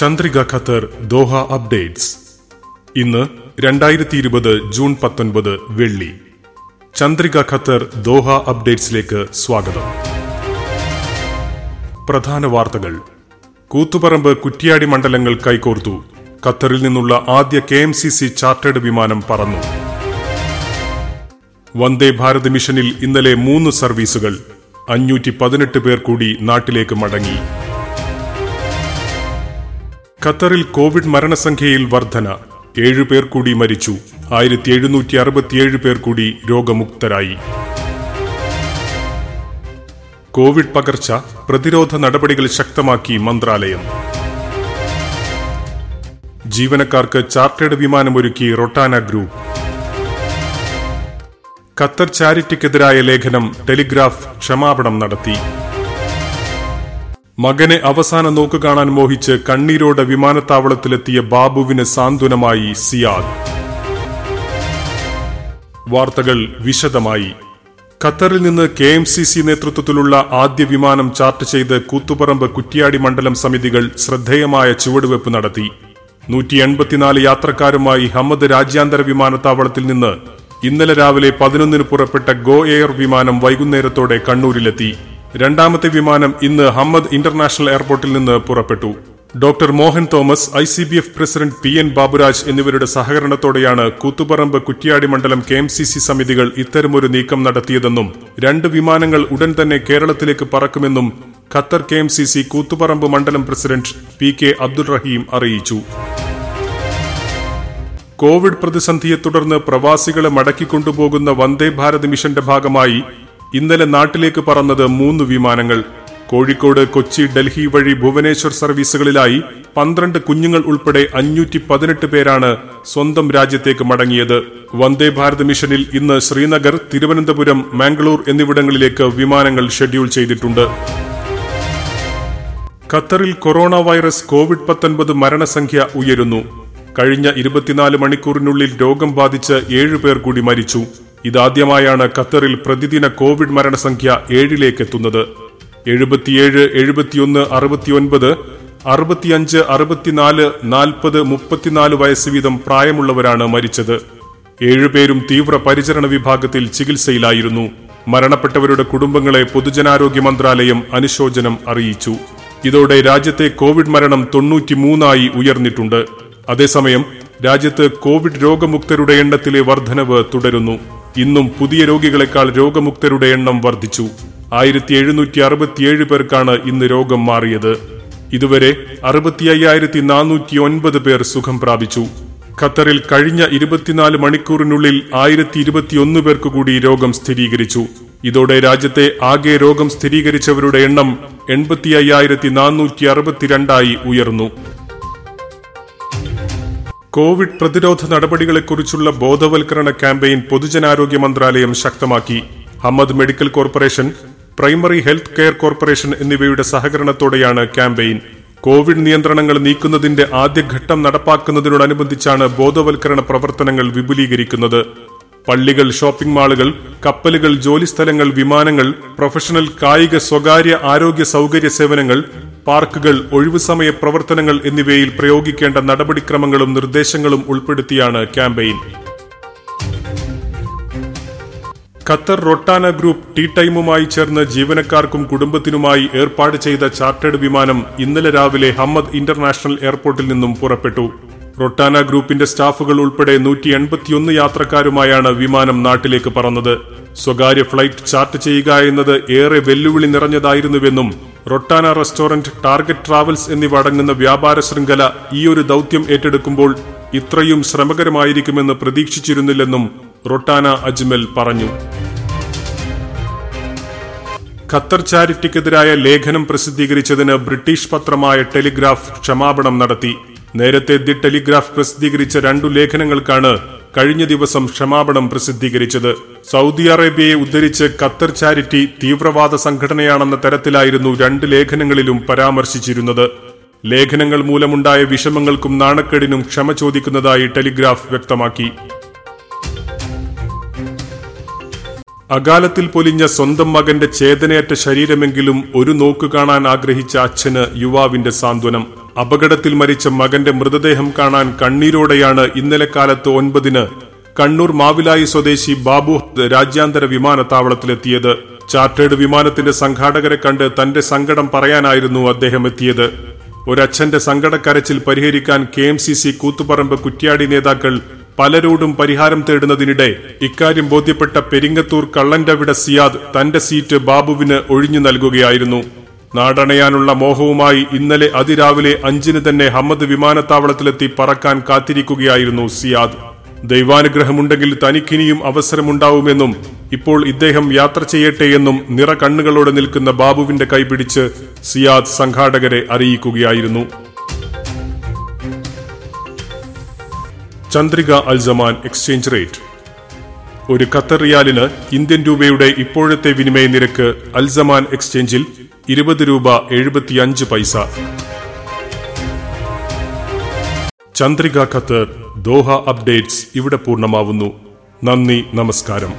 Chandrika Qatar Doha updates. ഇന്ന് രണ്ടായിരത്തി ഇരുപത് ജൂൺ പത്തൊൻപത് വെള്ളി. ചന്ദ്രിക ഖത്തർ ദോഹ അപ്ഡേറ്റ്സിലേക്ക് സ്വാഗതം. പ്രധാന വാർത്തകൾ. കൂത്തുപറമ്പ് കുറ്റിയാടി മണ്ഡലങ്ങൾ കൈകോർത്തു. ഖത്തറിൽ നിന്നുള്ള ആദ്യ K M C C chartered വിമാനം പറന്നു. വന്ദേ ഭാരത് മിഷനിൽ ഇന്നലെ മൂന്ന് സർവീസുകൾ. അഞ്ഞൂറ്റി പതിനെട്ട് പേർ കൂടി നാട്ടിലേക്ക് മടങ്ങി. ഖത്തറിൽ കോവിഡ് മരണസംഖ്യയിൽ വർധന. ഏഴു പേർ കൂടി മരിച്ചു. ആയിരത്തി എഴുന്നൂറ്റി അറുപത്തിയേഴ് പേർ കൂടി രോഗമുക്തരായി. കോവിഡ് പകർച്ച പ്രതിരോധ നടപടികൾ ശക്തമാക്കി മന്ത്രാലയം. ജീവനക്കാർക്ക് ചാർട്ടേഡ് വിമാനമൊരുക്കി റൊട്ടാന ഗ്രൂപ്പ്. ഖത്തർ ചാരിറ്റിക്കെതിരായ ലേഖനം ടെലിഗ്രാഫ് ക്ഷമാപണം നടത്തി. മകനെ അവസാന നോക്ക് കാണാൻ മോഹിച്ച് കണ്ണീരോടെ വിമാനത്താവളത്തിലെത്തിയ ബാബുവിന് സാന്ത്വനമായി സിയാദ്. വാർത്തകൾ വിശദമായി. ഖത്തറിൽ നിന്ന് കെ എം സി സി നേതൃത്വത്തിലുള്ള ആദ്യ വിമാനം ചാർട്ട് ചെയ്ത് കൂത്തുപറമ്പ് കുറ്റിയാടി മണ്ഡലം സമിതികൾ ശ്രദ്ധേയമായ ചുവടുവെപ്പ് നടത്തി. നൂറ്റി എൺപത്തിനാല് യാത്രക്കാരുമായി ഹമ്മദ് രാജ്യാന്തര വിമാനത്താവളത്തിൽ നിന്ന് ഇന്നലെ രാവിലെ പതിനൊന്നിന് പുറപ്പെട്ട ഗോ എയർ വിമാനം വൈകുന്നേരത്തോടെ കണ്ണൂരിലെത്തി. രണ്ടാമത്തെ വിമാനം ഇന്ന് ഹമ്മദ് ഇന്റർനാഷണൽ എയർപോർട്ടിൽ നിന്ന് പുറപ്പെട്ടു. Doctor Mohan Thomas I C B F president P N Baburaj എന്നിവരുടെ സഹകരണത്തോടെയാണ് കൂത്തുപറമ്പ് കുറ്റിയാടി മണ്ഡലം കെ എം സി സി സമിതികൾ ഇത്തരമൊരു നീക്കം നടത്തിയതെന്നും രണ്ട് വിമാനങ്ങൾ ഉടൻ തന്നെ കേരളത്തിലേക്ക് പറക്കുമെന്നും Qatar K M C C Koothuparamba മണ്ഡലം president P K Abdul Rahim അറിയിച്ചു. കോവിഡ് പ്രതിസന്ധിയെ തുടർന്ന് പ്രവാസികളെ മടക്കിക്കൊണ്ടുപോകുന്ന വന്ദേ ഭാരത് മിഷന്റെ ഭാഗമായി ഇന്നലെ നാട്ടിലേക്ക് പറന്നത് മൂന്ന് വിമാനങ്ങൾ. കോഴിക്കോട് കൊച്ചി ഡൽഹി വഴി ഭുവനേശ്വർ സർവീസുകളിലായി പന്ത്രണ്ട് കുഞ്ഞുങ്ങൾ ഉൾപ്പെടെ അഞ്ഞൂറ്റി പതിനെട്ട് പേരാണ് സ്വന്തം രാജ്യത്തേക്ക് മടങ്ങിയത്. വന്ദേ ഭാരത് മിഷനിൽ ഇന്ന് ശ്രീനഗർ തിരുവനന്തപുരം മാംഗ്ലൂർ എന്നിവിടങ്ങളിലേക്ക് വിമാനങ്ങൾ ഷെഡ്യൂൾ ചെയ്തിട്ടുണ്ട്. ഖത്തറിൽ കൊറോണ വൈറസ് കോവിഡ് പത്തൊൻപത് മരണസംഖ്യ ഉയരുന്നു. കഴിഞ്ഞ ഇരുപത്തിനാല് മണിക്കൂറിനുള്ളിൽ രോഗം ബാധിച്ച് ഏഴുപേർ കൂടി മരിച്ചു. ഇതാദ്യമായാണ് ഖത്തറിൽ പ്രതിദിന കോവിഡ് മരണസംഖ്യ ഏഴിലേക്കെത്തുന്നത്. എഴുപത്തിയേഴ് എഴുപത്തിയൊന്ന് അറുപത്തിയൊൻപത് അറുപത്തിയഞ്ച് അറുപത്തിനാല് നാൽപ്പത് മുപ്പത്തിനാല് വയസ്സ് വീതം പ്രായമുള്ളവരാണ് മരിച്ചത്. ഏഴുപേരും തീവ്ര പരിചരണ വിഭാഗത്തിൽ ചികിത്സയിലായിരുന്നു. മരണപ്പെട്ടവരുടെ കുടുംബങ്ങളെ പൊതുജനാരോഗ്യ മന്ത്രാലയം അനുശോചനം അറിയിച്ചു. ഇതോടെ രാജ്യത്തെ കോവിഡ് മരണം തൊണ്ണൂറ്റിമൂന്നായി ഉയർന്നിട്ടുണ്ട്. അതേസമയം രാജ്യത്ത് കോവിഡ് രോഗമുക്തരുടെ എണ്ണത്തിലെ വർധനവ് തുടരുന്നു. ഇന്നും പുതിയ രോഗികളെക്കാൾ രോഗമുക്തരുടെ എണ്ണം വർദ്ധിച്ചു. ആയിരത്തി എഴുന്നൂറ്റി അറുപത്തിയേഴ് പേർക്കാണ് ഇന്ന് രോഗം മാറിയത്. ഇതുവരെ അറുപത്തി അയ്യായിരത്തി നാനൂറ്റി ഒൻപത് പേർ സുഖം പ്രാപിച്ചു. ഖത്തറിൽ കഴിഞ്ഞ ഇരുപത്തിനാല് മണിക്കൂറിനുള്ളിൽ ആയിരത്തി ഇരുപത്തിയൊന്ന് പേർക്ക് കൂടി രോഗം സ്ഥിരീകരിച്ചു. ഇതോടെ രാജ്യത്തെ ആകെ രോഗം സ്ഥിരീകരിച്ചവരുടെ എണ്ണം എൺപത്തി അയ്യായിരത്തി നാനൂറ്റി അറുപത്തിരണ്ടായി ഉയർന്നു. കോവിഡ് പ്രതിരോധ നടപടികളെക്കുറിച്ചുള്ള ബോധവൽക്കരണ ക്യാമ്പയിൻ പൊതുജനാരോഗ്യ മന്ത്രാലയം ശക്തമാക്കി. Ahmed medical corporation primary health care corporation എന്നിവയുടെ സഹകരണത്തോടെയാണ് ക്യാമ്പയിൻ. കോവിഡ് നിയന്ത്രണങ്ങൾ നീക്കുന്നതിന്റെ ആദ്യഘട്ടം നടപ്പാക്കുന്നതിനോടനുബന്ധിച്ചാണ് ബോധവൽക്കരണ പ്രവർത്തനങ്ങൾ വിപുലീകരിക്കുന്നത്. പള്ളികൾ ഷോപ്പിംഗ് മാളുകൾ കപ്പലുകൾ ജോലിസ്ഥലങ്ങൾ വിമാനങ്ങൾ പ്രൊഫഷണൽ കായിക സ്വകാര്യ ആരോഗ്യ സൗകര്യ സേവനങ്ങൾ പാർക്കുകൾ ഒഴിവുസമയ പ്രവർത്തനങ്ങൾ എന്നിവയിൽ പ്രയോഗിക്കേണ്ട നടപടിക്രമങ്ങളും നിർദ്ദേശങ്ങളും ഉൾപ്പെടുത്തിയാണ് campaign. Qatar Rotana group tea ടൈമുമായി ചേർന്ന് ജീവനക്കാർക്കും കുടുംബത്തിനുമായി ഏർപ്പാട് ചെയ്ത ചാർട്ടേഡ് വിമാനം ഇന്നലെ രാവിലെ ഹമ്മദ് ഇന്റർനാഷണൽ എയർപോർട്ടിൽ നിന്നും പുറപ്പെട്ടു. റൊട്ടാന ഗ്രൂപ്പിന്റെ സ്റ്റാഫുകൾ ഉൾപ്പെടെ നൂറ്റി എൺപത്തിയൊന്ന് യാത്രക്കാരുമായാണ് വിമാനം നാട്ടിലേക്ക് പറന്നത്. സ്വകാര്യ ഫ്ലൈറ്റ് ചാർട്ട് ചെയ്യുക എന്നത് ഏറെ വെല്ലുവിളി നിറഞ്ഞതായിരുന്നുവെന്നും റൊട്ടാന റെസ്റ്റോറന്റ് ടാർഗറ്റ് ട്രാവൽസ് എന്നിവ അടങ്ങുന്ന വ്യാപാര ശൃംഖല ഈ ഒരു ദൗത്യം ഏറ്റെടുക്കുമ്പോൾ ഇത്രയും ശ്രമകരമായിരിക്കുമെന്ന് പ്രതീക്ഷിച്ചിരുന്നില്ലെന്നും റൊട്ടാന അജ്മൽ പറഞ്ഞു. ഖത്തർ ചാരിറ്റിക്കെതിരായ ലേഖനം പ്രസിദ്ധീകരിച്ചതിന് ബ്രിട്ടീഷ് പത്രമായ ടെലിഗ്രാഫ് ക്ഷമാപണം നടത്തി. നേരത്തെ ദി ടെലിഗ്രാഫ് പ്രസിദ്ധീകരിച്ച രണ്ടു ലേഖനങ്ങൾക്കാണ് കഴിഞ്ഞ ദിവസം ക്ഷമാപണം പ്രസിദ്ധീകരിച്ചത് സൗദി അറേബ്യയെ ഉദ്ധരിച്ച് ഖത്തർ ചാരിറ്റി തീവ്രവാദ സംഘടനയാണെന്ന തരത്തിലായിരുന്നു രണ്ട് ലേഖനങ്ങളിലും പരാമർശിച്ചിരുന്നത്. ലേഖനങ്ങൾ മൂലമുണ്ടായ വിഷമങ്ങൾക്കും നാണക്കേടിനും ക്ഷമ ചോദിക്കുന്നതായി ടെലിഗ്രാഫ് വ്യക്തമാക്കി. അകാലത്തിൽ പൊലിഞ്ഞ സ്വന്തം മകന്റെ ചേതനയറ്റ ശരീരമെങ്കിലും ഒരു നോക്ക് കാണാൻ ആഗ്രഹിച്ച അച്ഛന് യുവാവിന്റെ സാന്ത്വനം. അപകടത്തിൽ മരിച്ച മകന്റെ മൃതദേഹം കാണാൻ കണ്ണീരോടെയാണ് ഇന്നലെ കാലത്ത് ഒൻപതിന് കണ്ണൂർ മാവിലായി സ്വദേശി ബാബു രാജ്യാന്തര വിമാനത്താവളത്തിലെത്തിയത്. ചാർട്ടേഡ് വിമാനത്തിന്റെ സംഘാടകരെ കണ്ട് തന്റെ സങ്കടം പറയാനായിരുന്നു അദ്ദേഹം എത്തിയത്. ഒരച്ഛന്റെ സങ്കടക്കരച്ചിൽ പരിഹരിക്കാൻ K M C C Koothuparamba Kuttiadi നേതാക്കൾ പലരോടും പരിഹാരം തേടുന്നതിനിടെ ഇക്കാര്യം ബോധ്യപ്പെട്ട പെരിങ്ങത്തൂർ കള്ളന്റവിട സിയാദ് തന്റെ സീറ്റ് ബാബുവിന് ഒഴിഞ്ഞു നൽകുകയായിരുന്നു. നാടണയാനുള്ള മോഹവുമായി ഇന്നലെ അതിരാവിലെ അഞ്ചിന് തന്നെ ഹമ്മദ് വിമാനത്താവളത്തിലെത്തി പറക്കാൻ കാത്തിരിക്കുകയായിരുന്നു സിയാദ്. ദൈവാനുഗ്രഹമുണ്ടെങ്കിൽ തനിക്കിനിയും അവസരമുണ്ടാവുമെന്നും ഇപ്പോൾ ഇദ്ദേഹം യാത്ര ചെയ്യട്ടെ എന്നും നിറ കണ്ണുകളോടെ നിൽക്കുന്ന ബാബുവിന്റെ കൈപിടിച്ച് സിയാദ് സംഘാടകരെ അറിയിക്കുകയായിരുന്നു. Chandrika Al Zaman exchange rate. ഒരു ഖത്തർ റിയാലിന് ഇന്ത്യൻ രൂപയുടെ ഇപ്പോഴത്തെ വിനിമയ നിരക്ക് അൽസമാൻ എക്സ്ചേഞ്ചിൽ ഇരുപത് രൂപ എഴുപത്തിയഞ്ച് പൈസ. ചന്ദ്രിക ഖത്തർ ദോഹ അപ്ഡേറ്റ്സ് ഇവിടെ പൂർണമാവുന്നു. നന്ദി നമസ്കാരം.